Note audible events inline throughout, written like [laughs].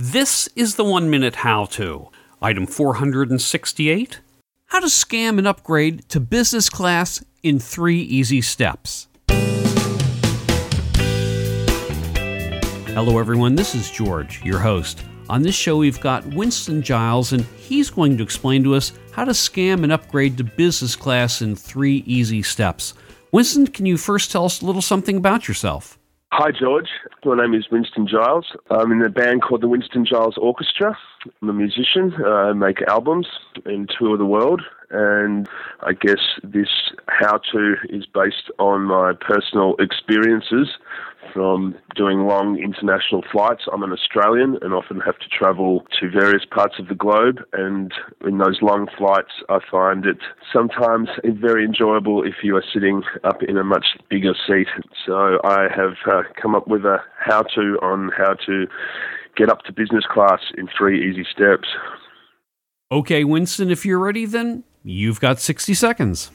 This is the one minute how to. Item 468 How to scam and upgrade to business class in three easy steps. Hello, everyone. This is George, your host. On this show, we've got Winston Giles, and he's going to explain to us how to scam and upgrade to business class in three easy steps. Winston, can you first tell us a little something about yourself? Hi, George. My name is Winston Giles. I'm in a band called the Winston Giles Orchestra. I'm a musician. Uh, I make albums and tour the world. And I guess this how to is based on my personal experiences from doing long international flights. I'm an Australian and often have to travel to various parts of the globe. And in those long flights, I find it sometimes very enjoyable if you are sitting up in a much bigger seat. So I have uh, come up with a how to on how to get up to business class in three easy steps. Okay, Winston, if you're ready, then you've got 60 seconds.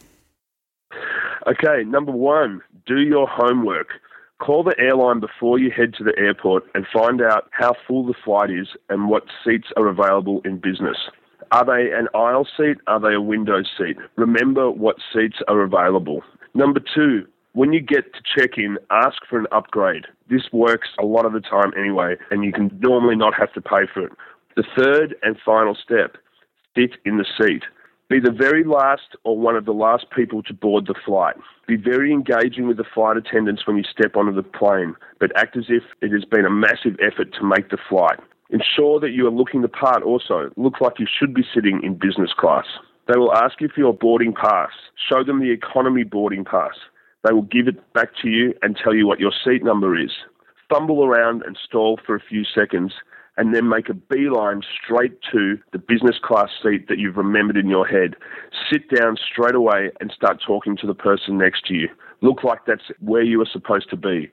Okay, number one, do your homework. Call the airline before you head to the airport and find out how full the flight is and what seats are available in business. Are they an aisle seat? Are they a window seat? Remember what seats are available. Number two, when you get to check in, ask for an upgrade. This works a lot of the time anyway, and you can normally not have to pay for it. The third and final step sit in the seat. Be the very last or one of the last people to board the flight. Be very engaging with the flight attendants when you step onto the plane, but act as if it has been a massive effort to make the flight. Ensure that you are looking the part also. Look like you should be sitting in business class. They will ask you for your boarding pass. Show them the economy boarding pass. They will give it back to you and tell you what your seat number is. Fumble around and stall for a few seconds and then make a beeline straight to the business class seat that you've remembered in your head. Sit down straight away and start talking to the person next to you. Look like that's where you are supposed to be.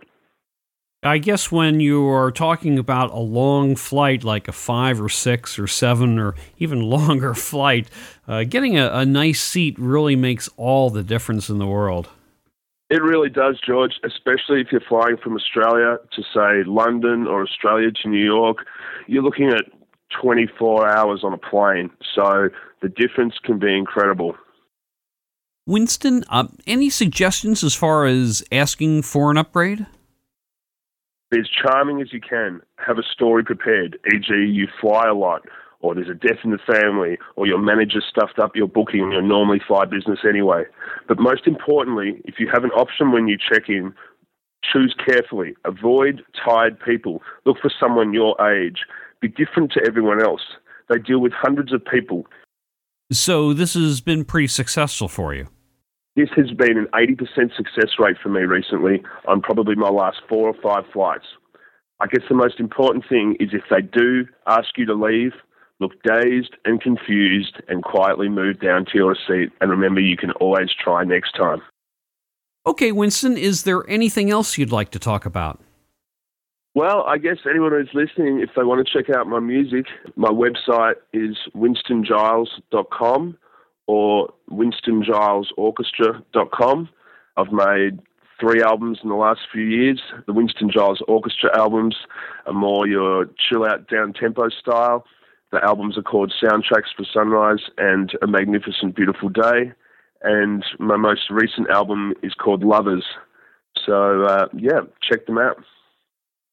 I guess when you are talking about a long flight, like a five or six or seven or even [laughs] longer flight, uh, getting a, a nice seat really makes all the difference in the world. It really does, George, especially if you're flying from Australia to, say, London or Australia to New York. You're looking at 24 hours on a plane, so the difference can be incredible. Winston, uh, any suggestions as far as asking for an upgrade? Be as charming as you can. Have a story prepared, e.g., you fly a lot or there's a death in the family, or your manager stuffed up your booking and you're normally fly business anyway. But most importantly, if you have an option when you check in, choose carefully. Avoid tired people. Look for someone your age. Be different to everyone else. They deal with hundreds of people. So this has been pretty successful for you. This has been an 80% success rate for me recently on probably my last four or five flights. I guess the most important thing is if they do ask you to leave, Look dazed and confused and quietly move down to your seat. And remember, you can always try next time. Okay, Winston, is there anything else you'd like to talk about? Well, I guess anyone who's listening, if they want to check out my music, my website is winstongiles.com or winstongilesorchestra.com. I've made three albums in the last few years. The Winston Giles Orchestra albums are more your chill out, down tempo style. The albums are called Soundtracks for Sunrise and A Magnificent Beautiful Day. And my most recent album is called Lovers. So, uh, yeah, check them out.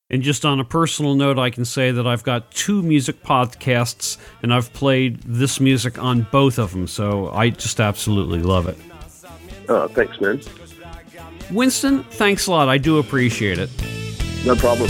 And just on a personal note, I can say that I've got two music podcasts and I've played this music on both of them. So I just absolutely love it. Oh, thanks, man. Winston, thanks a lot. I do appreciate it. No problem.